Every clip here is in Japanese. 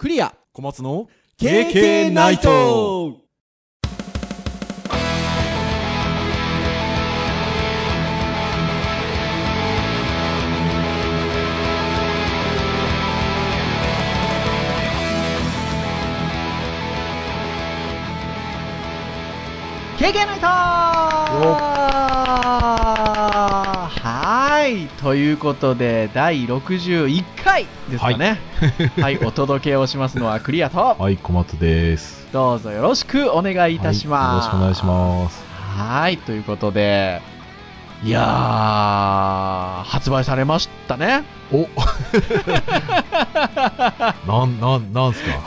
クリア。小松の KK ナイト。経験ナイトはい。ということで、第61回ですかね。はい、お届けをしますのはクリアと、はい、小松です。どうぞよろしくお願いいたします。はい、よろしくお願いします。はい、ということで、いやー、発売されましたね。お なん、なん、なんすか？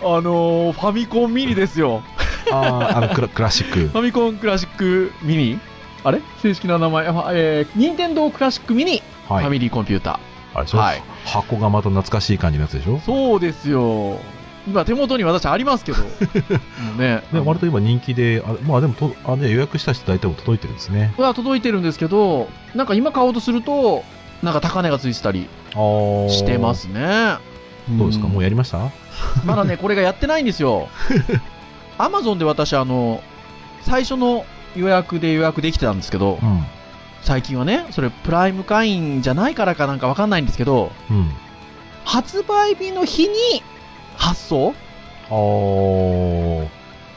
あのー、ファミコンミニですよ。あー、あの、クラクラシックフ。ァミコンクラシックミニ？あれ？正式な名前、あえー、任天堂クラシックミニ、はい。ファミリーコンピュータあれでしょはい箱がまた懐かしい感じのやつでしょ？ー。そうですよ。今手元に私ありますけど。ね。ね、割と今人気で、あまあでもとあ、ね、予約した人大体も届いてるんですね。は届いてるんですけど、なんか今買おうとすると、なんか高値がついてたりしてま。すね。どうですか、もうやりました？まだね、これがやってないんですよ。アマゾンで私、あの、最初の予約で予約できてたんですけど、うん。最近はね、それプライム会員じゃないからかなんかわかんないんですけど、うん。発売日の日に発送？あー。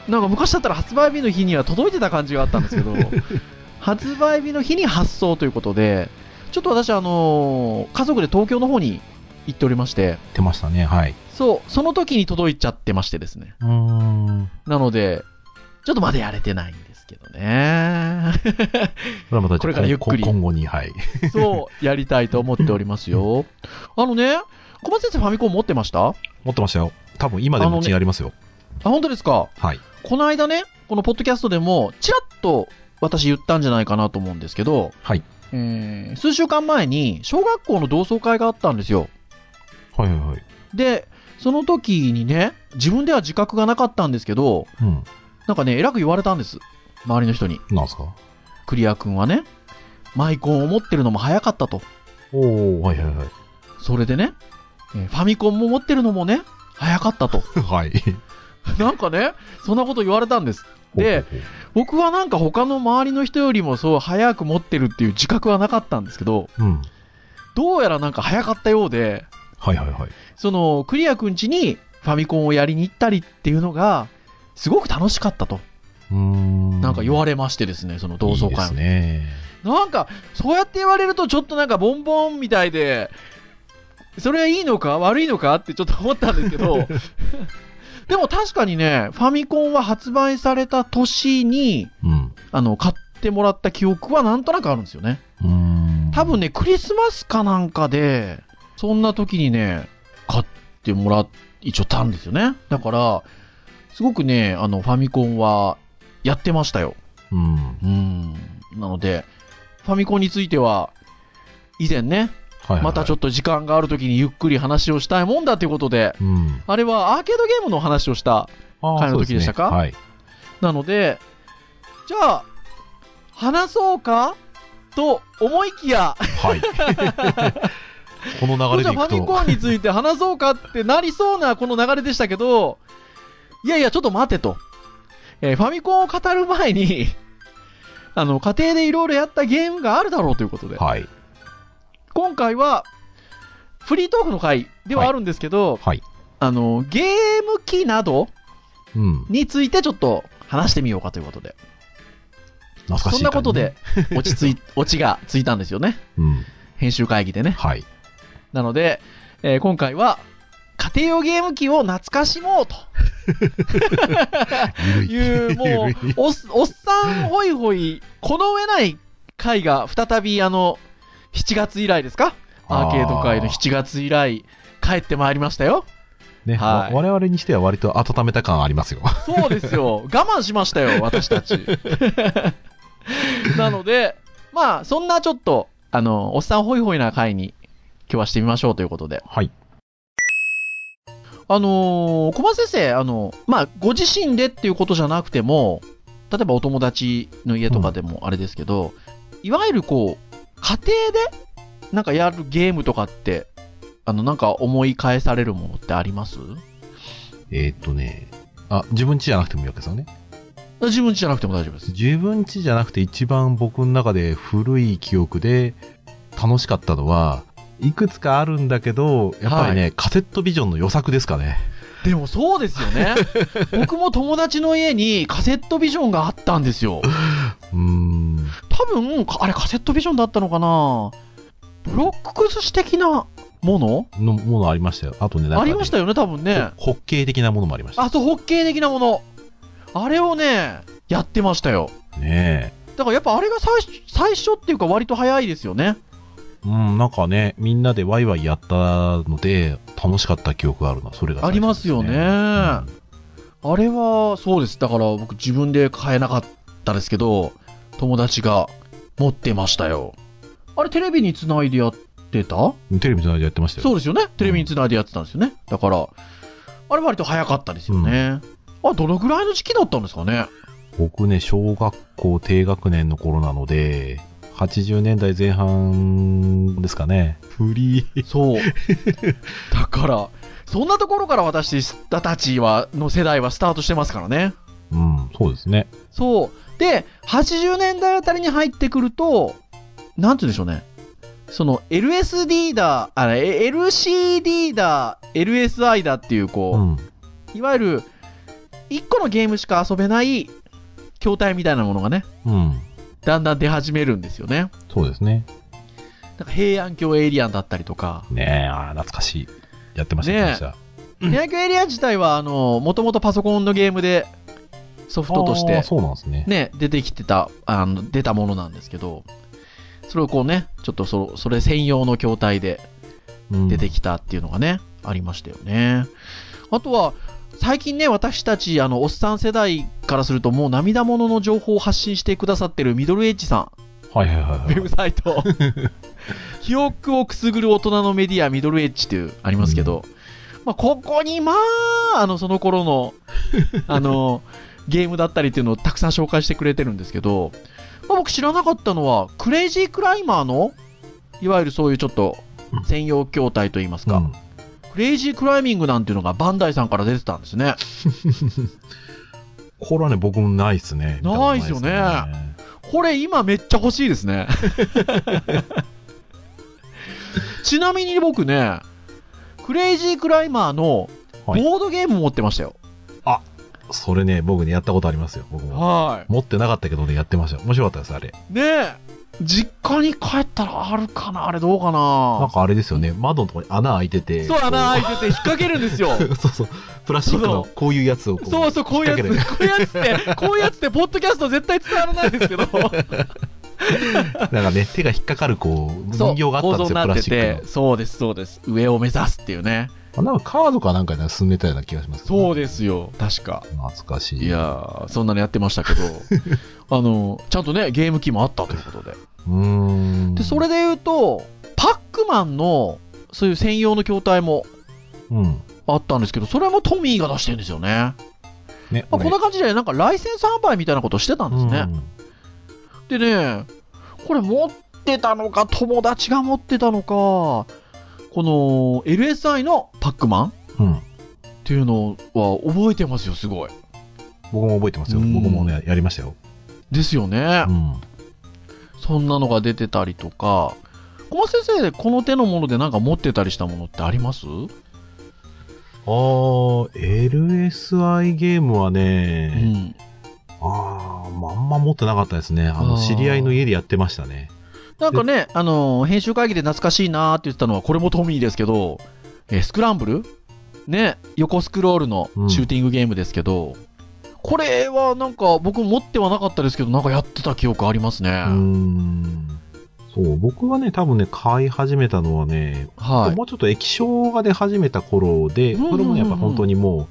なんか昔だったら発売日の日には届いてた感じがあったんですけど、発売日の日に発送ということで、ちょっと私、あの家族で東京の方に行っておりまして、出ましたね、はい。そう、その時に届いちゃってましてですね。うーん。なので、ちょっとまだやれてないんですけどね。それはまた、これからゆっくり今後に、はい。そう、やりたいと思っておりますよ。あのね、小松先生ファミコン持ってました？あ、持ってましたよ。多分今でもうちにありますよ。本当ですか？はい。この間ね、このポッドキャストでも、ちらっと私言ったんじゃないかなと思うんですけど、はい。えー数週間前に小学校の同窓会があったんですよ。はいはいはい。で、その時にね、自分では自覚がなかったんですけど、うん。なんかね、偉く言われたんです。周りの人に。なんすか？クリア君はね、マイコンを持ってるのも早かったと。おー、はいはいはい。それでね、えーファミコンも持ってるのもね、早かったと。はい。なんかね、そんなこと言われたんです。で、僕はなんか他の周りの人よりもそう早く持ってるっていう自覚はなかったんですけど、うん。どうやらなんか早かったようで、はいはいはい。そのクリアくん家にファミコンをやりに行ったりっていうのが、すごく楽しかったと、うーん。なんか言われましてですね、その同窓いいです会のね。なんか、そうやって言われるとちょっとなんかボンボンみたいで、それはいいのか悪いのかってちょっと思ったんですけど、でも確かにね、ファミコンは発売された年に、うん。あの、買ってもらった記憶はなんとなくあるんですよね。多分ね、クリスマスかなんかで、そんな時にね、買ってもらっ、一応たんですよね。だから、すごくね、あの、ファミコンはやってましたよ。うん。うん。なので、ファミコンについては、以前ね、はいはい。またちょっと時間がある時にゆっくり話をしたいもんだということで、と。うん。あれはアーケードゲームの話をした。あー会の時でしたか？ねはい。なので、じゃあ、話そうか？と思いきや、はい。この流れじゃあファミコンについて話そうかってなりそうなこの流れでしたけど、いやいや、ちょっと待てと。えーファミコンを語る前に、あの、家庭でいろいろやったゲームがあるだろうということで、はい。今回は、フリートークの回ではあるんですけど、はい。あの、ゲーム機などうん。についてちょっと話してみようかということで、懐かしい、そんなことで。落ち着い、オチがついたんですよね。うん。編集会議でね。はい。なので、えー今回は、家庭用ゲーム機を懐かしもうと い。いう、もうおっ、おっさんホイホイ、この上ない回が再びあの、7月以来ですか？アーケード界の7月以来、帰ってまいりましたよ。ね、はいわ我々にしては割と温めた感ありますよ。そうですよ。我慢しましたよ、私たち。なので、まあ、そんなちょっと、あの、おっさんホイホイな回に、今日はしてみましょうということで。はい。あのー小松先生、あの、まあ、ご自身でっていうことじゃなくても、例えばお友達の家とかでもあれですけど、いわゆるこう、家庭でなんかやるゲームとかってあの、なんか思い返されるものってあります？えーっとね、あ、自分家じゃなくてもいいわけですよね。自分家じゃなくても大丈夫です。自分家じゃなくて一番僕の中で古い記憶で楽しかったのは、いくつかあるんだけど、やっぱりね、カセットビジョンの予作ですかね。でもそうですよね。僕も友達の家にカセットビジョンがあったんですよ。うーん。多分、あれカセットビジョンだったのかな？ブロック寿司的なもの？のものありましたよ。あとね、ねありましたよね、多分ね。ホッケー的なものもありました。あ、そう、ホッケー的なもの。あれをね、やってましたよ。ねだからやっぱあれが最初最初っていうか割と早いですよね。え。うん、なんかね、みんなでワイワイやったので、楽しかった記憶があるな、それが最初です、ありますよねうんあれは、そうです。だから僕自分で買えなかったですけど、友達が持ってましたよ。あれテレビにつないでやってた？テレビつないでやってましたよ。そうですよね。テレビにつないでやってたんですよね。だから、あれ割と早かったですよね。あ、どのぐらいの時期だったんですかね？僕ね、小学校低学年の頃なので、80年代前半ですかね。フリー。そう。だから、そんなところから私たちは、の世代はスタートしてますからね。うん、そうですね。そう。で、80年代あたりに入ってくると、なんて言うんでしょうね。その LSD だ、あれ、LCD だ、LSI だっていう、こう、うん。いわゆる、一個のゲームしか遊べない筐体みたいなものがね、うん。だんだん出始めるんですよね。そうですね。なんか平安京エイリアンだったりとか、ねえ、あー懐かしい。やってました、ね。平安京エイリアン自体は、あの、もともとパソコンのゲームでソフトとしてそうなんですね。ね、出てきてた、あの、出たものなんですけど、それをこうね、ちょっとそそれ専用の筐体でうん出てきたっていうのがね、ありましたよね。あとは、最近ね、私たち、あの、おっさん世代からすると、もう涙ものの情報を発信してくださってるミドルエッジさん、はいはいはいウはい。ェブサイト。記憶をくすぐる大人のメディア、ミドルエッジっていう、ありますけど、まあ、ここに、まあ、あの、その頃の、あの、ゲームだったりっていうのをたくさん紹介してくれてるんですけど、まあ、僕知らなかったのは、クレイジークライマーの、いわゆるそういうちょっと、専用筐体といいますか、うんクレイジークライミングなんていうのがバンダイさんから出てたんですね。これはね、僕もないっすね。ないっすよねこれ今めっちゃ欲しいですね。ちなみに僕ね、クレイジークライマーのはいボードゲーム持ってましたよ。それね、僕ね、やったことありますよ。僕も。は持ってなかったけどね、やってましたよ。面白かったです、あれ。い。ねえ、実家に帰ったらあるかな？あれどうかな？んなかあれですよね、窓のところに穴開いてて。そう、穴開いこてて引っ掛けるんですよ。う そうそう。プラスチックのこういうやつをこう。そうそう、こういうやつ、こういうやつって、こういうやつって、ポッドキャスト絶対伝わらないですけど、なんかね、手が引っかかるこう、そう、人形があったんですよ、プラスチックて、そうです、そうです。上を目指すっていうね。の。なんかカードかなんかで進めたような気がしますけどそうですよ、確か。懐かしい。いやー、そんなのやってましたけど、あの、ちゃんとね、ゲーム機もあったということで。うーん。で、それで言うと、パックマンの、そういう専用の筐体もうん。あったんですけど、それもトミーが出してるんですよね。ね、まあ、こんな感じで、なんかライセンス販売みたいなことをしてたんですね。でね、これ持ってたのか、友達が持ってたのか、この LSI のパックマン？っ。ていうのは覚えてますよ、すごい。僕も覚えてますよ。うん僕もね、やりましたよ。ですよね。うん。そんなのが出てたりとか、小松先生、この手のものでなんか持ってたりしたものってあります？あー、LSI ゲームはうね、ん。あー、まああんま持ってなかったですね。あの、知り合いの家でやってましたね。なんかね、あのー編集会議で懐かしいなーって言ってたのは、これもトミーですけど、えースクランブル？ね、横スクロールのシューティングゲームですけど、これはなんか僕持ってはなかったですけど、なんかやってた記憶ありますね。うーん。そう、僕がね、多分ね、買い始めたのはね、はい。もうちょっと液晶が出始めた頃で、うんうんうんこれもね、やっぱ本当にもう、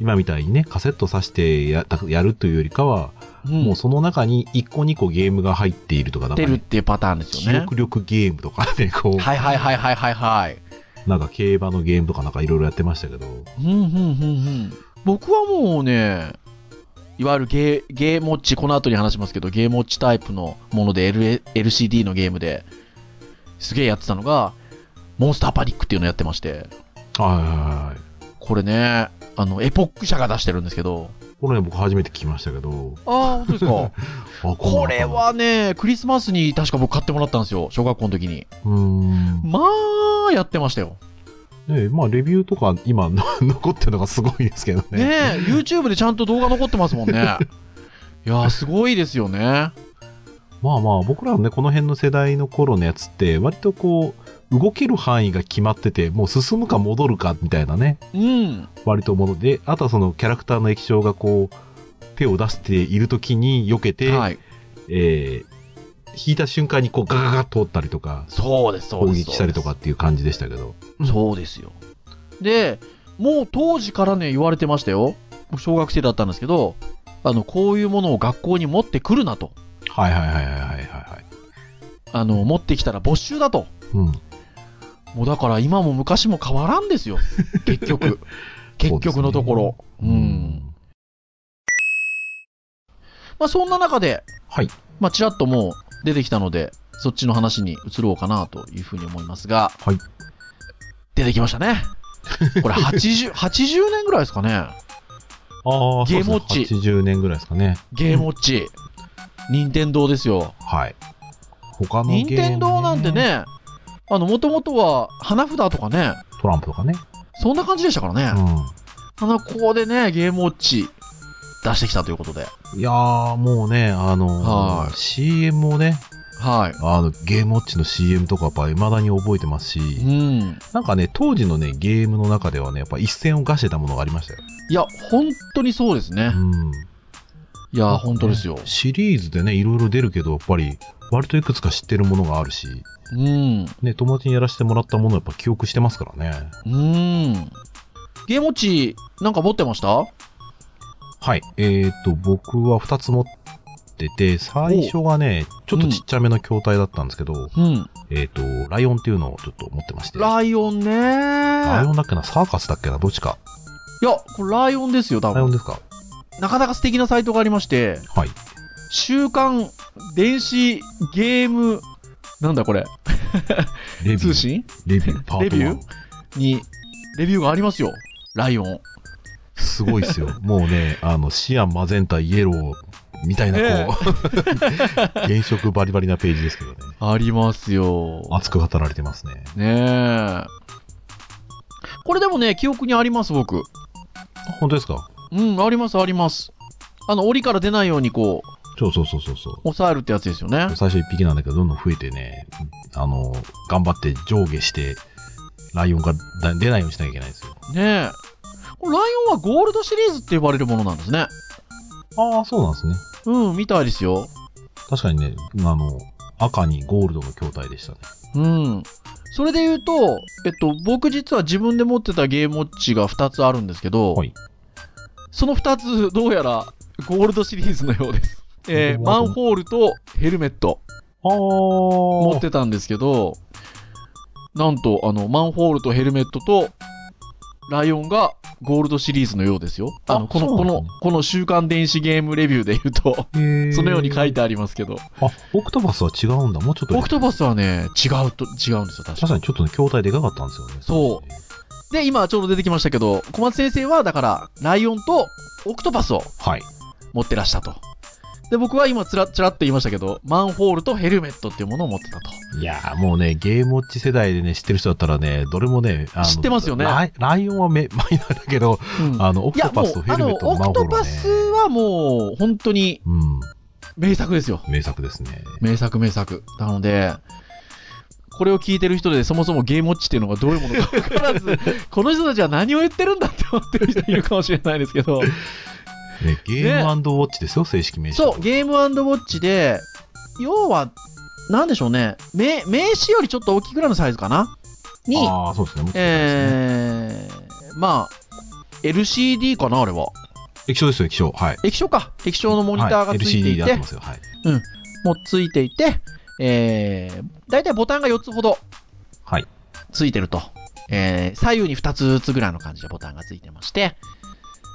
今みたいにね、カセット挿してややるというよりかは、うんもうその中に1個2個ゲームが入っているとか、なん出るっかね、ていうパターンです記よね。憶力ゲームとかね、こう、はいはいはいはいはいはい。なんか競馬のゲームとかなんかいろいろやってましたけど、うんうんうんうん。僕はもうね、いわゆるゲー、ゲーモッチ、この後に話しますけど、ゲーモッチタイプのもので、L、LCD のゲームで、すげえやってたのが、モンスターパニックっていうのやってまして、はいはいはい。これね、あの、エポック社が出してるんですけど、これね、僕初めて聞きましたけど。ああ、本当ですか。あこれ。はね、クリスマスに確か僕買ってもらったんですよ、小学校の時に。うーん。まあ、やってましたよ。ねまあ、レビューとか今の 残ってるのがすごいですけどね。ねえ、YouTube でちゃんと動画残ってますもんね。いやー、すごいですよね。まあまあ、僕らのね、この辺の世代の頃のやつって、割とこう、動ける範囲が決まってて、もう進むか戻るかみたいなね、うん。割ともので、あとはそのキャラクターの液晶がこう、手を出している時に避けて、はい。えー引いた瞬間にこうガガガ通ったりとか、そうです、そう攻です。撃したりとかっていう感じでしたけど。そうですよ。で、もう当時からね、言われてましたよ。僕小学生だったんですけど、あの、こういうものを学校に持ってくるなと。はいはいはいはいはいはいはい。あの、持ってきたら没収だと。うん。もうだから今も昔も変わらんですよ。結局。結局のところ。う,、ん。まあそんな中で、はい。まあちらっともう出てきたので、そっちの話に移ろうかなというふうに思いますが、はい。出てきましたね。これ80、80年ぐらいですかね。ああ、ゲームウォッチそうですね80年ぐらいですかね。ゲームウォッチ。任天堂ですよ。はい。他のゲーム、任天堂なんて。ね、あの、もともとは花札とかね、トランプとかね。そんな感じでしたからね。うあの、ここでね、ゲームウォッチ出してきたということで。ん。いやー、もうね、あのーはい CM をね、はい。あの、ゲームウォッチの CM とかやっぱ未だに覚えてますし、うん。なんかね、当時のね、ゲームの中ではね、やっぱ一線を画してたものがありましたよ。いや、本当にそうですね。うん。いや、本当ですよ。シリーズでね、いろいろ出るけど、やっぱり、割といくつか知ってるものがあるし、うん。ね、友達にやらせてもらったものやっぱ記憶してますからね。うん。ゲームウォッチ、なんか持ってました？はい。えーと、僕は2つ持ってて、最初がね、ちょっとちっちゃめの筐体だったんですけど、うん。えーと、ライオンっていうのをちょっと持ってまして。ライオンねライオー。ンだっけな？サーカスだっけな？どっちか。いや、これライオンですよ、多分。ライオンですか？なかなか素敵なサイトがありまして、はい。週刊電子ゲーム、なんだこれ、レビュー。通信？レビュー、パートレビュ1ー？に、レビューがありますよ。ライオン。すごいっすよ。もうね、あの、シアン、マゼンタ、イエロー、みたいな、こう、原色バリバリなページですけどね。ありますよ。熱く語られてますね。ねえ。これでもね、記憶にあります、僕。本当ですか？うん、あります、あります。あの、檻から出ないようにこう、そうそうそうそうそう。抑えるってやつですよね。最初一匹なんだけど、どんどん増えてね、あの、頑張って上下して、ライオンがだ出ないようにしなきゃいけないんですよ。ねえ。ライオンはゴールドシリーズって呼ばれるものなんですね。ああ、そうなんですね。うん、みたいですよ。確かにね、あの、赤にゴールドの筐体でしたね。うん。それで言うと、えっと、僕実は自分で持ってたゲームウォッチが2つあるんですけど、はいその2つ、どうやらゴールドシリーズのようです。えーマンホールとヘルメット持ってたんですけど、なんと、あの、マンホールとヘルメットと、ライオンがゴールドシリーズのようですよ。あの、あこの、このこの週刊電子ゲームレビューで言うと、そのように書いて。てありますけど、あ、オクトパスは違うんだ。もうちょっと。オクトバスはね、違うと、違うんですよ、確か確かにちょっとね、筐体でかかったんですよね。。そうで、今ちょうど出てきましたけど、小松先生はだから、ライオンとオクトパスをはい。持ってらしたと。で、僕は今つら、ちらっと言いましたけど、マンホールとヘルメットっていうものを持ってたと。いやーもうね、ゲームウォッチ世代でね、知ってる人だったらね、どれもね、あの知ってますよねライライオンはめ マイナーだけど、うんあの、オクトパスと、ヘルメットのオクトマンホールはね、パスはもう、本当にうん、名作ですよ。名作ですね。名作、名作。なので、これを聞いてる人でそもそもゲームウォッチっていうのがどういうものか分からず、この人たちは何を言ってるんだって思ってる人いるかもしれないですけど、ね、ゲームウォッチですよ、正式名称。そう、ゲームウォッチで、要は、なんでしょうね、名名刺よりちょっと大きいぐらいのサイズかな？に、ああ、そうですね。えー、まあ、LCD かな、あれは。液晶ですよ、液晶。はい。液晶か。液晶のモニターがはいついて LCD いて、で合ってますよ。はい。もうついていて、えー、だいたいボタンが4つほどはい。ついてると。えー、左右に2つずつぐらいの感じでボタンがついてまして、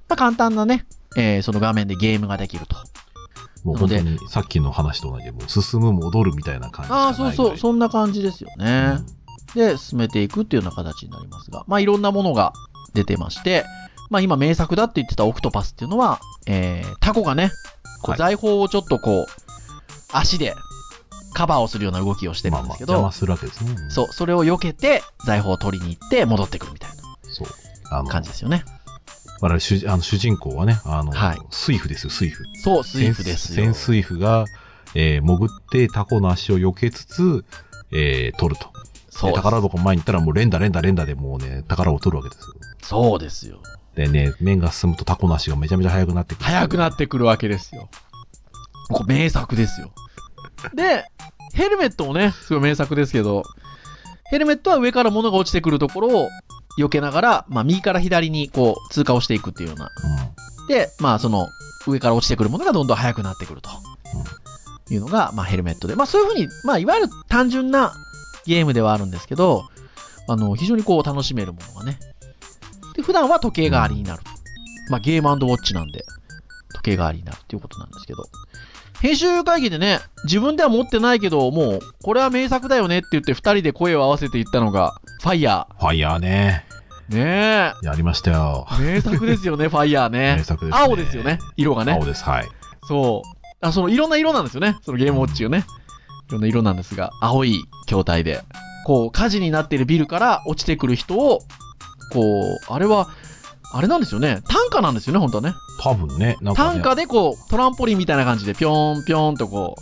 まあ、簡単なね、えー、その画面でゲームができると。もう本当にさっきの話と同じで、もう進む、戻るみたいな感じああ。そうそう、そんな感じですよね。で、進めていくっていうような形になりますが、まあいろんなものが出てまして、まあ今名作だって言ってたオクトパスっていうのは、えー、タコがね、こうはい財宝をちょっとこう、足でカバーをするような動きをしてるまあまあ、んですけど、邪魔するわけですね。そう、それを避けて財宝を取りに行って戻ってくるみたいそう。あの、な感じですよね。我々主あの主人公はね、あの、はい水夫ですよ、水夫。そう、スイフですよ。潜水夫が、えー潜ってタコの足を避けつつ、えー取ると。そう宝箱の前に行ったらもう連打連打連打でもうね、宝を取るわけですよ。そうですよ。でね、面が進むとタコの足がめちゃめちゃ速くなってくる。速くなってくるわけですよ。これ名作ですよ。で、ヘルメットもね、すごい名作ですけど、ヘルメットは上から物が落ちてくるところを避けながら、まあ右から左にこう通過をしていくっていうような。で、まあその上から落ちてくるものがどんどん速くなってくると。いうのが、まあヘルメットで。まあそういうふうに、まあいわゆる単純なゲームではあるんですけど、あの、非常にこう楽しめるものがね。で、普段は時計代わりになる。まあゲームウォッチなんで、時計代わりになるっていうことなんですけど。編集会議でね、自分では持ってないけど、もう、これは名作だよねって言って二人で声を合わせて言ったのが、ファイヤうん。ファイヤーね。ー。ねやりましたよ。え。名作ですよね、ファイヤーね名。作です、ね。青ですよね、色がね青。です、はい。そう。あ、そのいろんな色なんですよね。そのゲームウォッチがね。いろんな色なんですが、青い筐体で。こう、火事になっているビルから落ちてくる人を、こう、あれは、あれなんですよね。単価なんですよね、本当はね。多分ね、単価でこう、トランポリンみたいな感じで、ぴょーんぴょーんとこ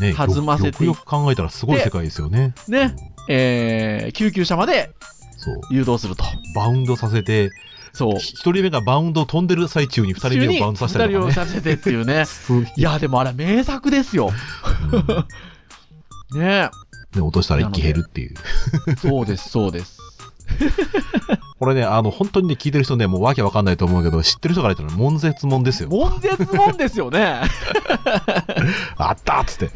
ね、弾ませてよくよく考えたらすごい世界ですよね。う、ね、えー、救急車まで。誘導すると。バウンドさせて、そう。一人目がバウンドを飛んでる最中に二人目をバウンドさせたりとかね。二人をさせてっていうね。いいや、でもあれ名作ですよ。ねで、落としたら一気減るっていう。そうです、そうです。これね、あの、本当にね、聞いてる人ね、もうわけわかんないと思うけど、知ってる人から言ったら、悶絶もんですよ。悶絶もんですよね。あったっつって。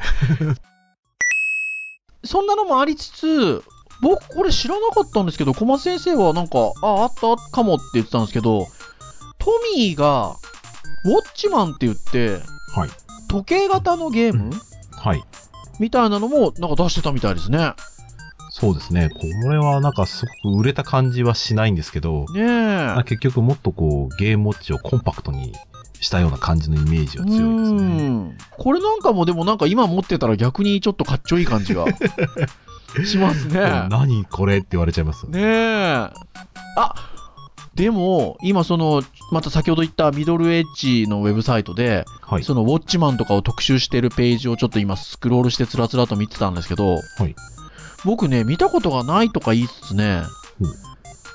そんなのもありつつ、僕これ知らなかったんですけど、小松先生はなんか、あ、あったかもって言ってたんですけど、トミーが、ウォッチマンって言って、はい。時計型のゲーム、はい。みたいなのもなんか出してたみたいですね。そうですね。これはなんかすごく売れた感じはしないんですけど、ね結局もっとこう、ゲームウォッチをコンパクトにしたような感じのイメージは強いですうね。んこれなんかもでもなんか今持ってたら逆にちょっとかっちょいい感じが しますね。何これって言われちゃいます。ねえ。あでも、今その、また先ほど言ったミドルエッジのウェブサイトで、はい。そのウォッチマンとかを特集してるページをちょっと今スクロールしてつらつらと見てたんですけど、はい僕ね、見たことがないとか言いつつねうん、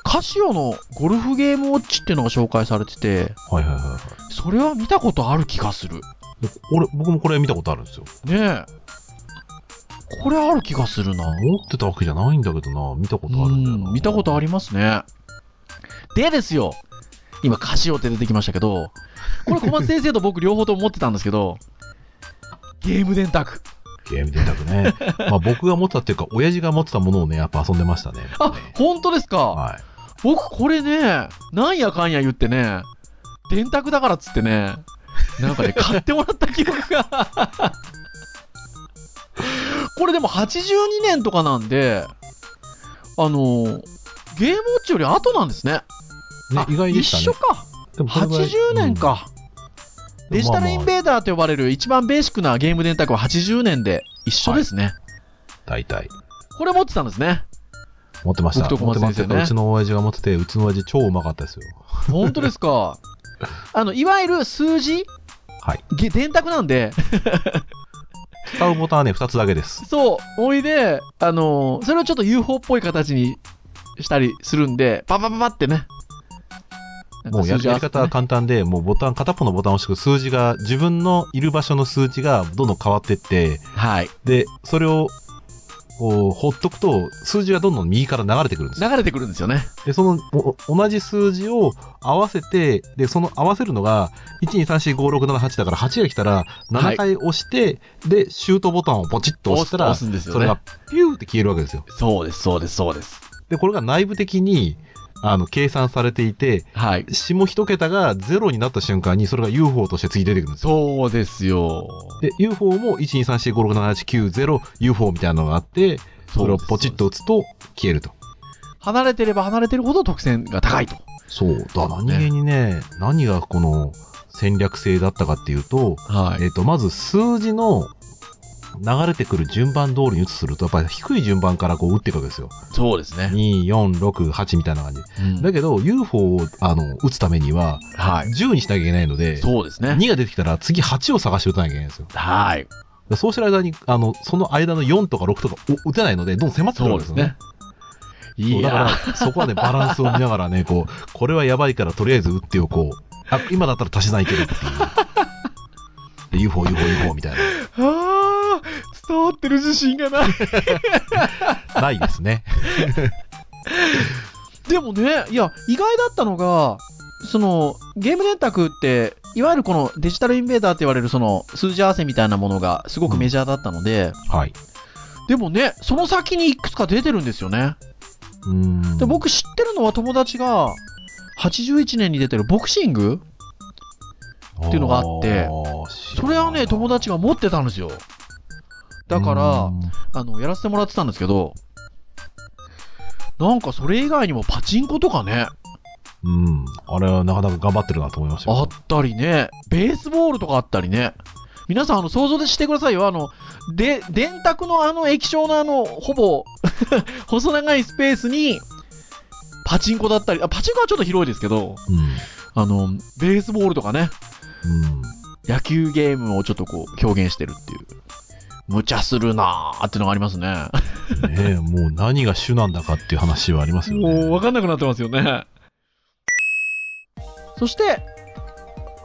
カシオのゴルフゲームウォッチっていうのが紹介されてて、はいはいはいはい。それは見たことある気がする。で俺、僕もこれ見たことあるんですよ。ねえ。これある気がするな。持ってたわけじゃないんだけどな、見たことあるんだよな。うん見たことありますね。でですよ。今、カシオって出てきましたけど、これ小松先生と僕両方とも持ってたんですけど、ゲーム電卓。ゲーム電卓ね。まあ僕が持ってたっていうか、親父が持ってたものをね、やっぱ遊んでましたね。あ、本当ですか？はい。僕これね、なんやかんや言ってね、電卓だからっつってね、なんかね、買ってもらった記憶が。これでも82年とかなんで、あの、ゲームウォッチより後なんですね。あ、ね意外でしたね。一緒か。でもそれぐらい80年。か。うんデジタルインベーダーと呼ばれる一番ベーシックなゲーム電卓は80年で一緒ですね。大体。これ持ってたんですね。持ってました。僕とねすうちの親父が持ってて、うちの親父超うまかったですよ。本当ですか？あの、いわゆる数字？はい。げ電卓なんで、使うボタンはね、2つだけです。そう、おいで、あのーそれをちょっと UFO っぽい形にしたりするんで、パパパパってね。もうやり方は簡単で、もうボタン、片っぽのボタンを押してく数字が、自分のいる場所の数値がどんどん変わってって、はい。で、それを、こう、ほっとくと、数字がどんどん右から流れてくるんですよ。流れてくるんですよね。で、その、お同じ数字を合わせて、で、その合わせるのが、1,2,3,4,5,6,7,8だから、8が来たら、はい7回押して、で、シュートボタンをポチッと押したら、押すんですよね。それがピューって消えるわけですよ。そうです、そうです、そうです。で、これが内部的に、あの、計算されていて、はい。下一桁が0になった瞬間に、それが UFO として次出てくるんですよ。そうですよ。で、UFO も、1,2,3,4,5,6,7,8,9,0、UFO みたいなのがあって、それをポチッと打つと消えると。離れてれば離れてるほど得点が高いと。そう。だ何気にね、何がこの戦略性だったかっていうと、はえっ、と、まず数字の流れてくる順番通りに打つとすると、やっぱり低い順番からこう打っていくわけですよ。そうですね。2、4、6、8みたいな感じ。うんだけど、UFO を、あの、打つためには、はい。10にしなきゃいけないので、そうですね。2が出てきたら次8を探して打たなきゃいけないんですよ。はい。でそうしてる間に、あの、その間の4とか6とかお打てないので、どんどん迫ってくるわけですよね。いやだから、そこはね、バランスを見ながらね、こう、これはやばいからとりあえず打っておこう。あ、今だったら足し算いけるっていう。で UFO、UFO、UFO みたいな。伝わってる自信がない。ないですね。でもね、いや、意外だったのが、その、ゲーム電卓って、いわゆるこのデジタルインベーダーって言われるその数字合わせみたいなものがすごくメジャーだったので、はい。でもね、その先にいくつか出てるんですよね。うーん。で僕知ってるのは友達が、81年に出てるボクシング？っていうのがあってそれはね、友達が持ってたんですよ。だから、あの、やらせてもらってたんですけど、なんかそれ以外にもパチンコとかね、うん。あれはなかなか頑張ってるなと思いましたよ。あったりね、ベースボールとかあったりね。皆さん、あの、想像でしてくださいよ。あの、で、電卓のあの液晶のあの、ほぼ、細長いスペースに、パチンコだったり、あ、パチンコはちょっと広いですけど、うん。あの、ベースボールとかね、うん。野球ゲームをちょっとこう、表現してるっていう。無茶するなーってのがありますね。ねえ、もう何が主なんだかっていう話はありますよね。もう分かんなくなってますよね。そして、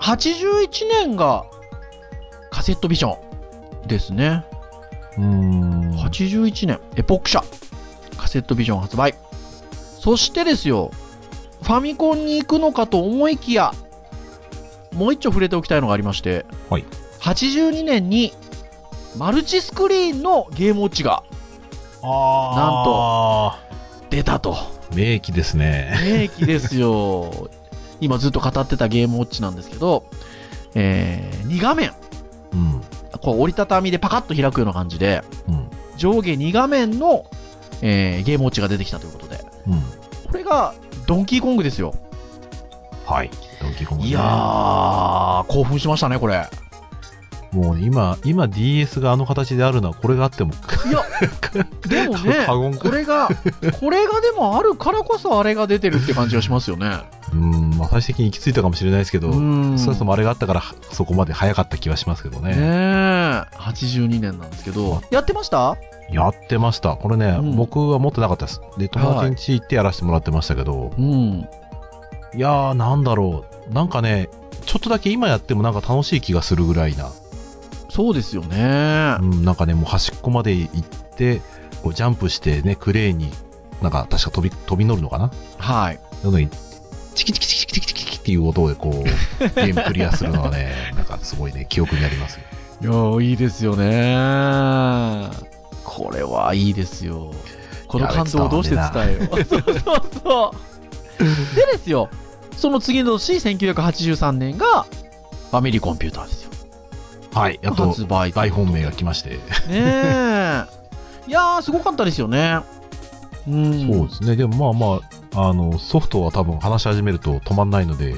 81年がカセットビジョンですね。うーん。81年、エポック社、カセットビジョン発売。そしてですよ、ファミコンに行くのかと思いきや、もう一丁触れておきたいのがありまして、はい82年にマルチスクリーンのゲームウォッチがあ出たと。と。名機ですね。名機ですよ。今ずっと語ってたゲームウォッチなんですけど、えー、2画面、うん。こう折りたたみでパカッと開くような感じで、うん。上下2画面の、えーゲームウォッチが出てきたということで、うん。これがドンキーコングですよ。はい。ドンキーコング、ね。いやー、興奮しましたね、これ。もうね今、今 DS があの形であるのはこれがあっても、いや、でもね、これが、これがでもあるからこそあれが出てるって感じがしますよね。うん、まあ最終的に行き着いたかもしれないですけど、うんそもそもあれがあったからそこまで早かった気はしますけどね。ねえ、82年なんですけど、やってました？やってました。これね、うん僕は持ってなかったです。で、友達ん家行ってやらせてもらってましたけど、うん。い、やー、なんだろう。なんかね、ちょっとだけ今やってもなんか楽しい気がするぐらいな。そうですよねう。ん、なんかね、もう端っこまで行って、こうジャンプしてね、クレーンに、なんか確か飛び、飛び乗るのかな？はい。なのに、チキチキチキチキチキチキっていう音でこう、ゲームクリアするのはね、なんかすごいね、記憶にありますよ。いやーいいですよね。これはいいですよ。この感動をどうして伝えよう？そうそうそう。でですよ、その次の年、1983年が、ファミリーコンピューターですよ。はい、やっと発売大本命が来まして。ねえ。いやー、すごかったですよね。うん。そうですね。でもまあまあ、あの、ソフトは多分話し始めると止まんないので、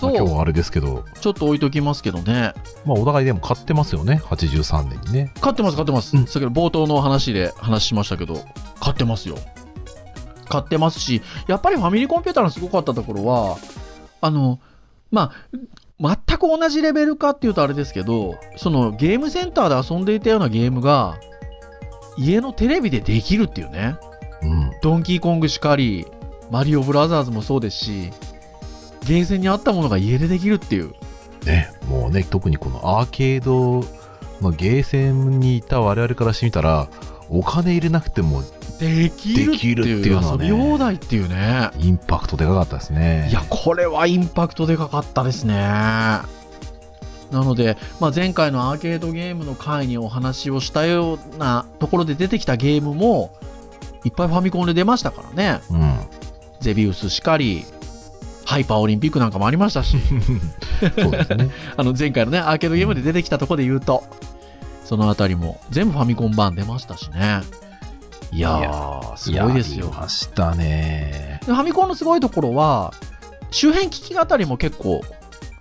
まあ今日はあれですけど、ちょっと置いときますけどね。まあお互いでも買ってますよね。83年にね。買ってます、買ってます。うん先ほど冒頭の話で話しましたけど、買ってますよ。買ってますし、やっぱりファミリーコンピューターのすごかったところは、あの、まあ、全く同じレベルかっていうとあれですけど、そのゲームセンターで遊んでいたようなゲームが、家のテレビでできるっていうね。うん。ドンキーコングしかり、マリオブラザーズもそうですし、ゲーセンにあったものが家でできるっていう。ね、もうね、特にこのアーケードのゲーセンにいた我々からしてみたら、お金入れなくてもできるっていうのはね遊び放題っていうね。インパクトでかかったですね。いや、これはインパクトでかかったですね。なので、まあ、前回のアーケードゲームの回にお話をしたようなところで出てきたゲームも、いっぱいファミコンで出ましたからね。うん。ゼビウスしかり、ハイパーオリンピックなんかもありましたし、そうですね。あの前回のね、アーケードゲームで出てきたところで言うと、そのあたりも全部ファミコン版出ましたしね。いやー、すごいですよ。ましたね。でファミコンのすごいところは、周辺機器語りも結構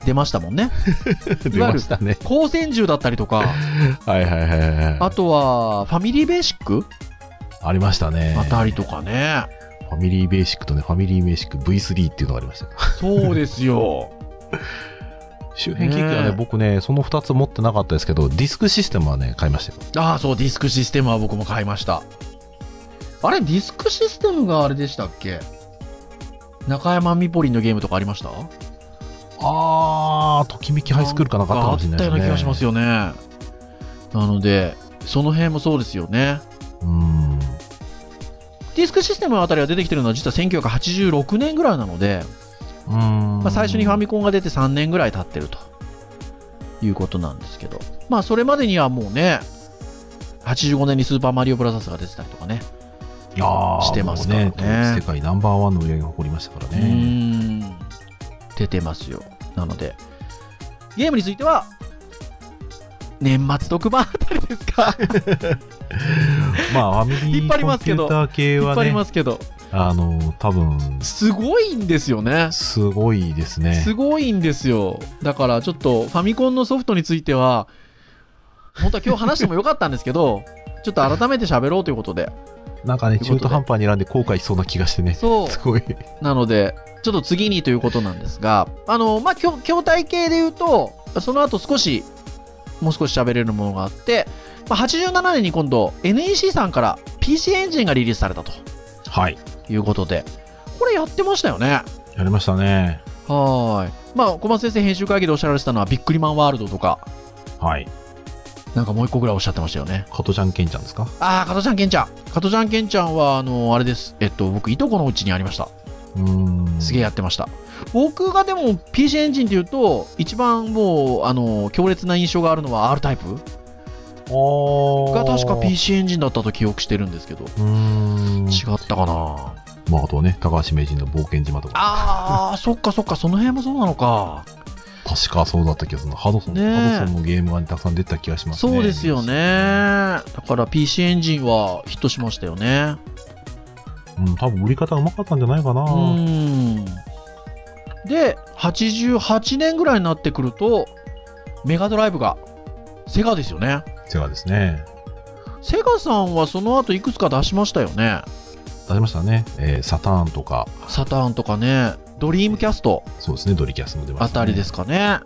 出ましたもんね。出ましたね。光線銃だったりとか、はいはいはいはい。あとは、ファミリーベーシック？ありましたね。あたりとかね。ファミリーベーシックとね、ファミリーベーシック V3 っていうのがありました。そうですよ。周辺機器はね、ねえ僕ね、その2つ持ってなかったですけど、ディスクシステムはね、買いましたよ。ああ、そう、ディスクシステムは僕も買いました。あれ、ディスクシステムがあれでしたっけ？中山ミポリンのゲームとかありました？あー、ときめきハイスクールかなんかあったかもしれないあったような気がしますよ。よね。なので、その辺もそうですよね。うん。ディスクシステムのあたりが出てきてるのは実は1986年ぐらいなので、うん。まあ、最初にファミコンが出て3年ぐらい経ってるということなんですけど、まあそれまでにはもうね、85年にスーパーマリオブラザーズが出てたりとかね。いやーしてますからねもう世界ナンバーワンの売り上げを誇りましたからうね。出てますよ。なので、ゲームについては、年末特番あたりですか？まあ、ファミリ引っ張りーコンますけどピューター系引っ張りはね、ますけど、あの、多分、すごいんですよね。すごいですね。すごいんですよ。だからちょっとファミコンのソフトについては、本当は今日話してもよかったんですけど、ちょっと改めて喋ろうということで。なんかね、中途半端に選んで後悔しそうな気がしてね。そう。すごい。なので、ちょっと次にということなんですが、あの、まあ、筐筐体系で言うと、その後少し、もう少し喋れるものがあって、まあ、87年に今度 NEC さんから PC エンジンがリリースされたとはい。いうことで、これやってましたよね。やりましたね。はーい。まあ、小松先生編集会議でおっしゃられてたのは、ビックリマンワールドとか、はい。なんかもう一個ぐらいおっしゃってましたよね。加トちゃんケンちゃんですか？ああ、加トちゃんケンちゃん。加トちゃんケンちゃんは、あの、あれです。えっと、僕、いとこのうちにありました。うーん。すげえやってました。僕がでも PC エンジンっていうと、一番もう、あの、強烈な印象があるのは R タイプが確か PC エンジンだったと記憶してるんですけど、うーん。違ったかなまあ、あとはね、高橋名人の冒険島とか。あー、そっかそっか、その辺もそうなのか。確かそうだった気がするな。ハドソン、ねえハドソンのゲームがたくさん出た気がしますね。そうですよね。。だから PC エンジンはヒットしましたよね。うん、多分売り方うまかったんじゃないかな。うーん。で、88年ぐらいになってくると、メガドライブが、セガですよね。セガですね。セガさんはその後いくつか出しましたよね。出しましたね。えーサターンとか、サターンとかね、ドリームキャストそうですね、ドリキャスも出ました、ね。あたりですかね。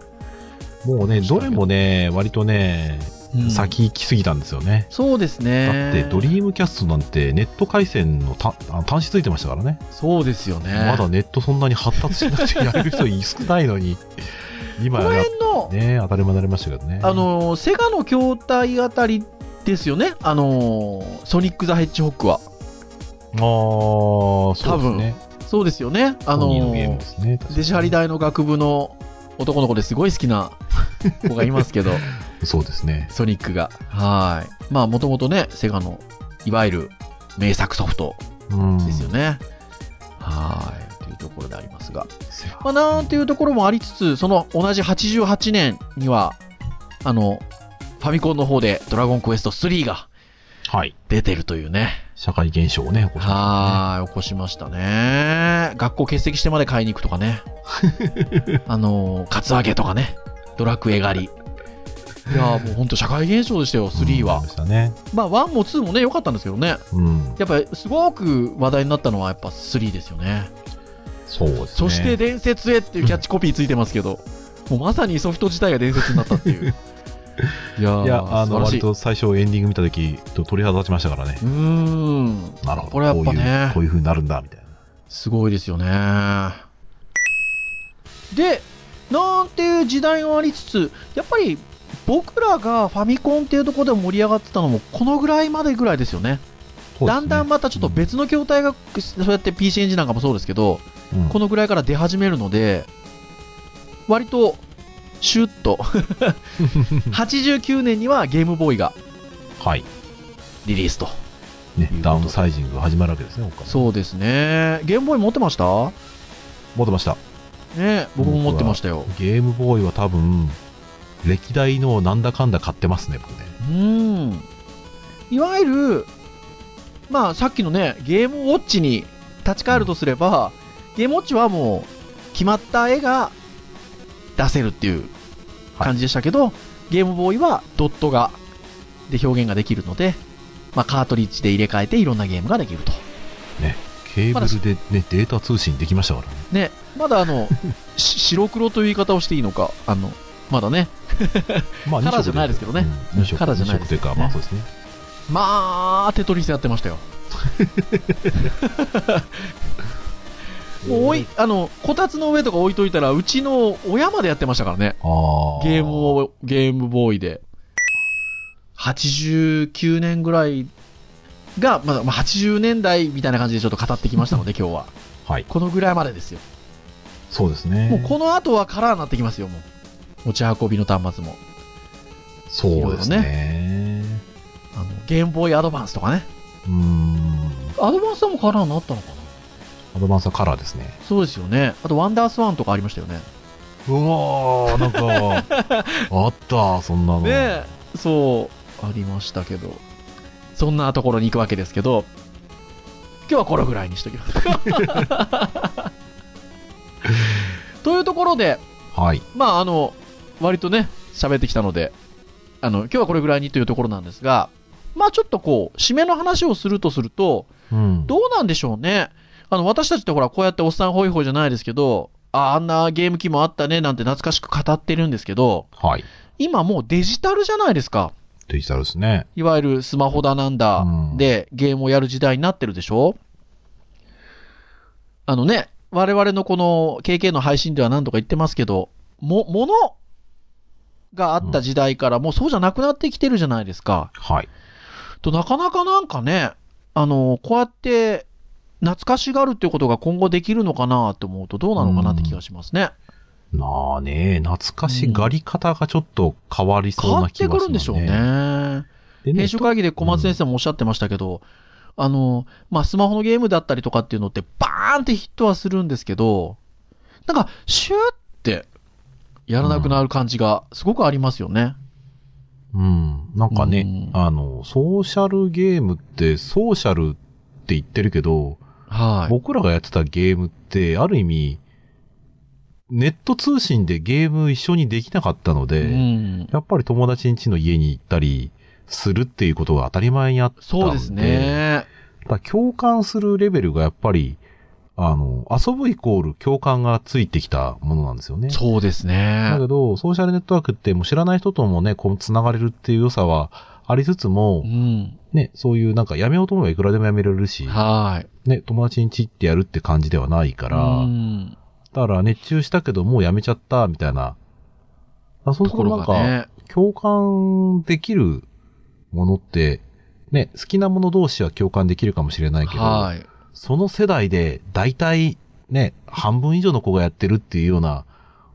もうね、どれもね、割とね、うん先行きすぎたんですよね。そうですね。だって、ドリームキャストなんてネット回線のたあ端子ついてましたからね。そうですよね。まだネットそんなに発達しなくてやれる人少ないのに、今やね、当たり前になりましたけどね。あのー、セガの筐体あたりですよね。あのー、ソニック・ザ・ヘッジホックは。あーそうですね。そうですよね。あのーね。デジハリ大の学部の男の子ですごい好きな 子がいますけど、そうですね。ソニックが。はい。まあ、もともとね、セガの、いわゆる名作ソフトうん。ですよね。はい。というところでありますが。まあ、なんていうところもありつつ、その同じ88年には、あの、ファミコンの方でドラゴンクエスト3がはい。出てるというね。社会現象をね、起こしましたねはーい、起こしましたね。学校欠席してまで買いに行くとかね。あのー、カツアゲとかね。ドラクエ狩り。いやーもうほんと社会現象でしたよ、3はうんね。まあ、1も2もね、良かったんですけどね。うん。やっぱりすごく話題になったのはやっぱ3ですよね。そうですね。そして伝説へっていうキャッチコピーついてますけど、もうまさにソフト自体が伝説になったっていう。いやーいや、あの、割と最初エンディング見たとき、と鳥肌立ちましたからねう。ーん。なるほど。これやっぱねこういう、こうになるんだ、みたいな。すごいですよね。で、なんていう時代がありつつ、やっぱり僕らがファミコンっていうところで盛り上がってたのもこのぐらいまでぐらいですよね。ねだんだんまたちょっと別の筐体が、そうやって PC エンジンなんかもそうですけど、うんこのぐらいから出始めるので、割とシュッと、89年にはゲームボーイがはい。リリースと。ねダウンサイジングが始まるわけですね、そうですね。ゲームボーイ持ってました？持ってました。ね僕も持ってましたよ。ゲームボーイは多分、歴代のなんだかんだ買ってますね、僕ね。うん。いわゆる、まあさっきのね、ゲームウォッチに立ち返るとすれば、ゲームウォッチはもう決まった絵が出せるっていう感じでしたけど、ゲームボーイはドットが、で表現ができるので、まあカートリッジで入れ替えていろんなゲームができると。ケーブルでね、データ通信できましたからね。ね、まだあの、し白黒という言い方をしていいのか、あの、まだね、まあ、カラーじゃないですけどねうん、2色カラーじゃないです二色というか、まあそうですね。まあ、テトリスやってましたよ。もうおい、あの、こたつの上とか置いといたら、うちの親までやってましたからね。ゲームを、ゲームボーイで。89年ぐらいが、まあ、まあ80年代みたいな感じでちょっと語ってきましたので、今日は。はい。このぐらいまでですよ。そうですね。もうこの後はカラーになってきますよ、もう。持ち運びの端末も。そうですね。あの、ゲームボーイアドバンスとかね。うーん。アドバンスはもうカラーになったのかな？アドバンスはカラーですね。そうですよね。あと、ワンダースワンとかありましたよね。うわー、なんか、あった、そんなの。ねえ、そう、ありましたけど。そんなところに行くわけですけど、今日はこれぐらいにしときます。というところで、はい。まあ、あの、割とね、喋ってきたので、あの、今日はこれぐらいにというところなんですが、まあちょっとこう、締めの話をするとすると、うん。どうなんでしょうね。あの、私たちってほら、こうやっておっさんホイホイじゃないですけど、ああんなゲーム機もあったねなんて懐かしく語ってるんですけど、はい。今もうデジタルじゃないですか。デジタルですね。いわゆるスマホだなんだうんでゲームをやる時代になってるでしょあのね、我々のこの KK の配信では何度か言ってますけど、も、ものがあった時代からもうそうじゃなくなってきてるじゃないですか。はい。と、なかなかなんかね、あの、こうやって懐かしがるっていうことが今後できるのかなって思うとどうなのかなって気がしますね。なあね、懐かしがり方がちょっと変わりそう変わってな気がする、くるんでしょうね。でね編集会議で小松先生もおっしゃってましたけど、あの、まあ、スマホのゲームだったりとかっていうのってバーンってヒットはするんですけど、なんか、シューってやらなくなる感じがすごくありますよね。うん。なんかね、うんあの、ソーシャルゲームって、ソーシャルって言ってるけど、はい。僕らがやってたゲームって、ある意味、ネット通信でゲーム一緒にできなかったので、うん。やっぱり友達ん家の家に行ったりするっていうことが当たり前にあったんで。そうですね。だ共感するレベルがやっぱり、あの、遊ぶイコール共感がついてきたものなんですよね。そうですねだ。けど、ソーシャルネットワークってもう知らない人ともね、こう繋がれるっていう良さはありつつもう、ん。ね、そういうなんかやめようと思えばいくらでもやめられるし、はい。ね、友達にちってやるって感じではないから、うん。だから熱中したけどもうやめちゃった、みたいな。あそこなんか、がね。共感できるものって、ね、好きなもの同士は共感できるかもしれないけど、はい。その世代で大体ね、半分以上の子がやってるっていうような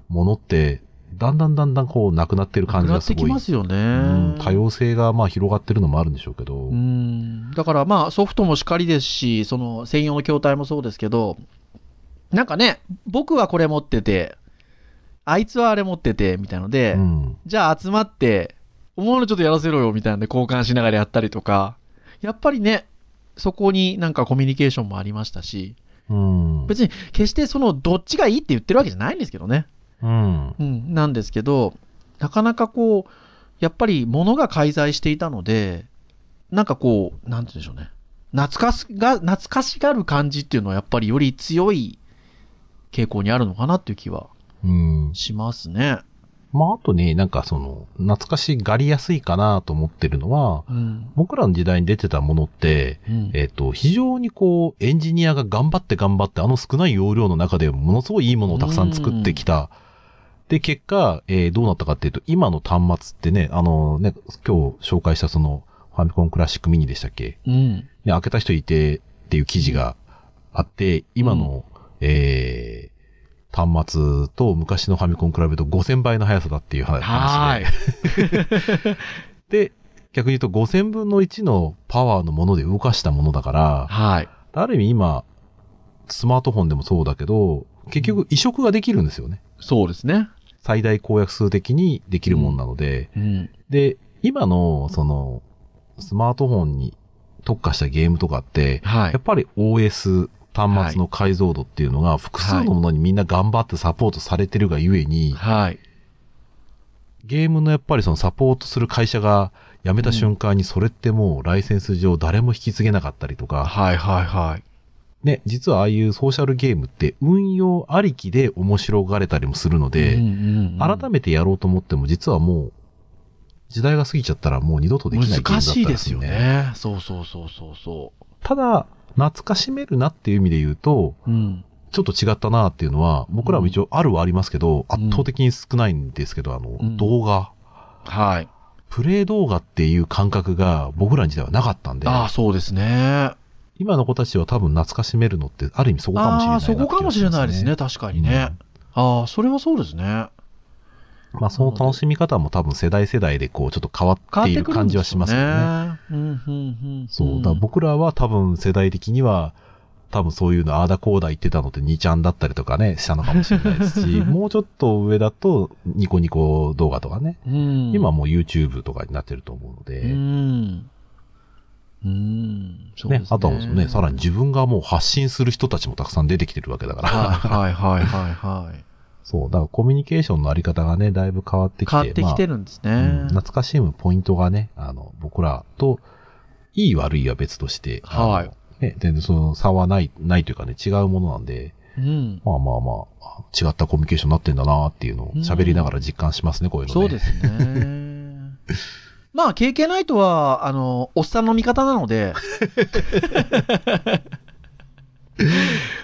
ものって、だんだんだんだんこうなくなってる感じなくなってがすごい。きますよね。うん多様性がまあ広がってるのもあるんでしょうけど。うん。だからまあソフトもしかりですし、その専用の筐体もそうですけど、なんかね、僕はこれ持ってて、あいつはあれ持ってて、みたいので、うん。じゃあ集まって、思うのちょっとやらせろよ、みたいなんで交換しながらやったりとか、やっぱりね、そこになんかコミュニケーションもありましたし、うん。別に決してそのどっちがいいって言ってるわけじゃないんですけどね。うん。うん、なんですけど、なかなかこう、やっぱり物が介在していたので、なんかこう、なんて言うんでしょうね。懐かしが、懐かしがる感じっていうのはやっぱりより強い傾向にあるのかなっていう気はうん。しますね。まあ、あとね、なんかその、懐かしがりやすいかなと思ってるのは、うん。僕らの時代に出てたものって、うんえっ、と、非常にこう、エンジニアが頑張って頑張って、あの少ない容量の中でものすごいいいものをたくさん作ってきた。で、結果、えーどうなったかっていうと、今の端末ってね、あのね、今日紹介したその、ファミコンクラシックミニでしたっけ？うん。ね、開けた人いてっていう記事があって、今の、えー端末と昔のファミコン比べると5000倍の速さだっていう話はで。で、逆に言うと5000分の1のパワーのもので動かしたものだから、はい。ある意味今、スマートフォンでもそうだけど、結局移植ができるんですよね。そうですね。最大公約数的にできるもんなので、うん。で、今の、その、スマートフォンに特化したゲームとかって、はいやっ。ぱり OS 端末の解像度っていうのが複数のものにみんな頑張ってサポートされてるがゆえに、はい。ゲームのやっぱりそのサポートする会社が辞めた瞬間にそれってもうライセンス上誰も引き継げなかったりとか、はいはいはい。ね、実はああいうソーシャルゲームって運用ありきで面白がれたりもするので、うんうんうん改めてやろうと思っても実はもう時代が過ぎちゃったらもう二度とできないゲームだった難りしいですよ。ね。そうそうそうそうそただ、懐かしめるなっていう意味で言うと、う。うん。ちょっと違ったなっていうのは、僕らも一応あるはありますけど、うん圧倒的に少ないんですけど、あの、うん動画、はい。プレイ動画っていう感覚が僕らに時代はなかったんで、ああ、そうですね。今の子たちは多分懐かしめるのって、ある意味そこかもしれないなああ、そこかもしれないですね。確かにね。ああ、それはそうですね。まあ、その楽しみ方も多分世代世代でこう、ちょっと変わっている感じはしますよね。ね。うん、うん、うん。そう。だ僕らは多分世代的には、多分そういうの、ああだこうだ言ってたのって2ちゃんだったりとかね、したのかもしれないですし、もうちょっと上だとニコニコ動画とかね、うん。今もう YouTube とかになってると思うので、うん。うん。そうですね、あとはね、さらに自分がもう発信する人たちもたくさん出てきてるわけだから、はいはいはいはいはい。そう、だからコミュニケーションのあり方がね、だいぶ変わってきて、変わってきてる、るんですまあうんね。懐かしむポイントがね、あの、僕らと、いい悪いは別として、はいね、全然その差はない、ないというかね、違うものなんで、うん。まあまあまあ、違ったコミュニケーションになってんだなっていうのを喋りながら実感しますね、こういうのね。そうですね。まあ、KK ナイトは、あの、おっさんの味方なので。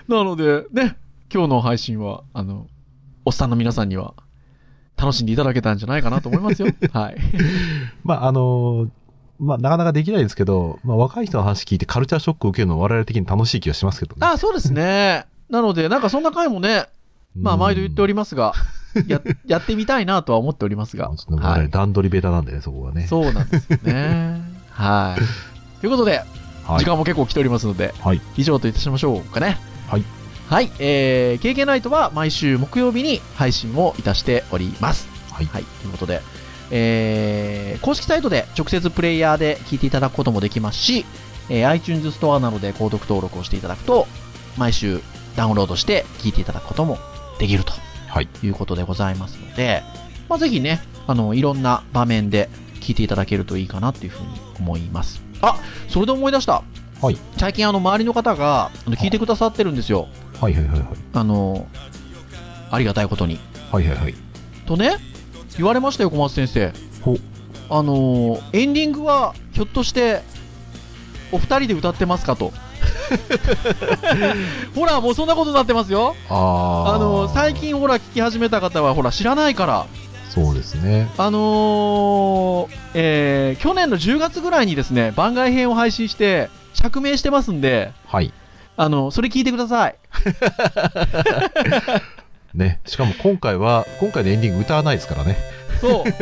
なので、ね、今日の配信は、あの、おっさんの皆さんには、楽しんでいただけたんじゃないかなと思いますよ。はい。まああのまあなかなかできないですけど、まあ若い人の話聞いてカルチャーショックを受けるのは我々的に楽しい気がしますけどね。あ、そうですね。なので、なんかそんな回もね、まあ、毎度言っておりますが、や、やってみたいなとは思っておりますが。はい。段取りベタなんでね、そこはね。そうなんですよね。はい。ということで、はい時間も結構来ておりますので、はい。以上といたしましょうかね。はい。はい。えー、KK ナイトは毎週木曜日に配信をいたしております。はい。はい。ということで、えー、公式サイトで直接プレイヤーで聞いていただくこともできますし、えー iTunes ストアなどで購読登録をしていただくと、毎週ダウンロードして聞いていただくこともできるとはい。いうことでございますので、まあ、ぜひね、あの、いろんな場面で聞いていただけるといいかなっていうふうに思います。あ、それで思い出した。はい。最近あの、周りの方があの聞いてくださってるんですよ。はいはいはいはい。あの、ありがたいことに。はいはいはい。とね、言われましたよ、小松先生。ほあの、エンディングは、ひょっとして、お二人で歌ってますかと。ほら、もうそんなことになってますよ。あの、最。近ほら、聞き始めた方は、ほら、知らないから。そうですね。あのーえー去年の10月ぐらいにですね、番外編を配信して、釈明してますんで、はい。あの、それ聞いてください。ね。しかも今回は、今回のエンディング歌わないですからね。そう。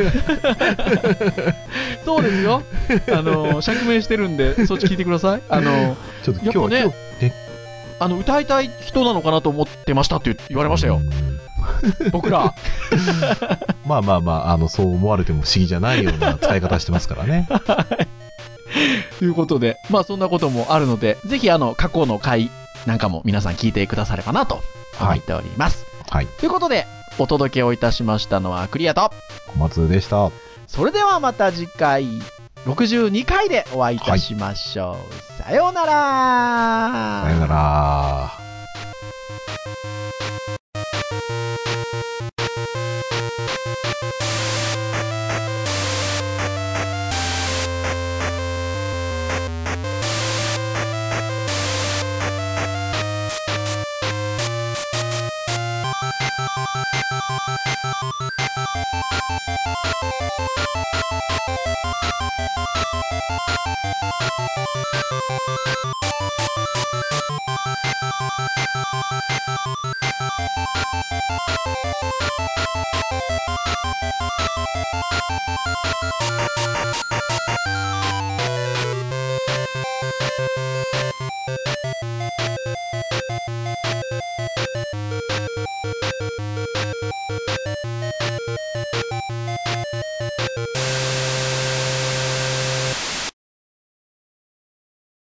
そうですよ。あの、釈明してるんで、そっち聞いてください。あの、ちょっと今日は、ねね。あの、歌いたい人なのかなと思ってましたって言われましたよう。ん 僕ら。まあまあまあ、あの、そう思われても不思議じゃないような使い方してますからね。ということで、まあそんなこともあるので、ぜひあの、過去の回なんかも皆さん聞いてくださればなと思っております。はい。ということで、お届けをいたしましたのはクリアと、小松でした。それではまた次回、62回でお会いいたしましょう。さようならさよなら。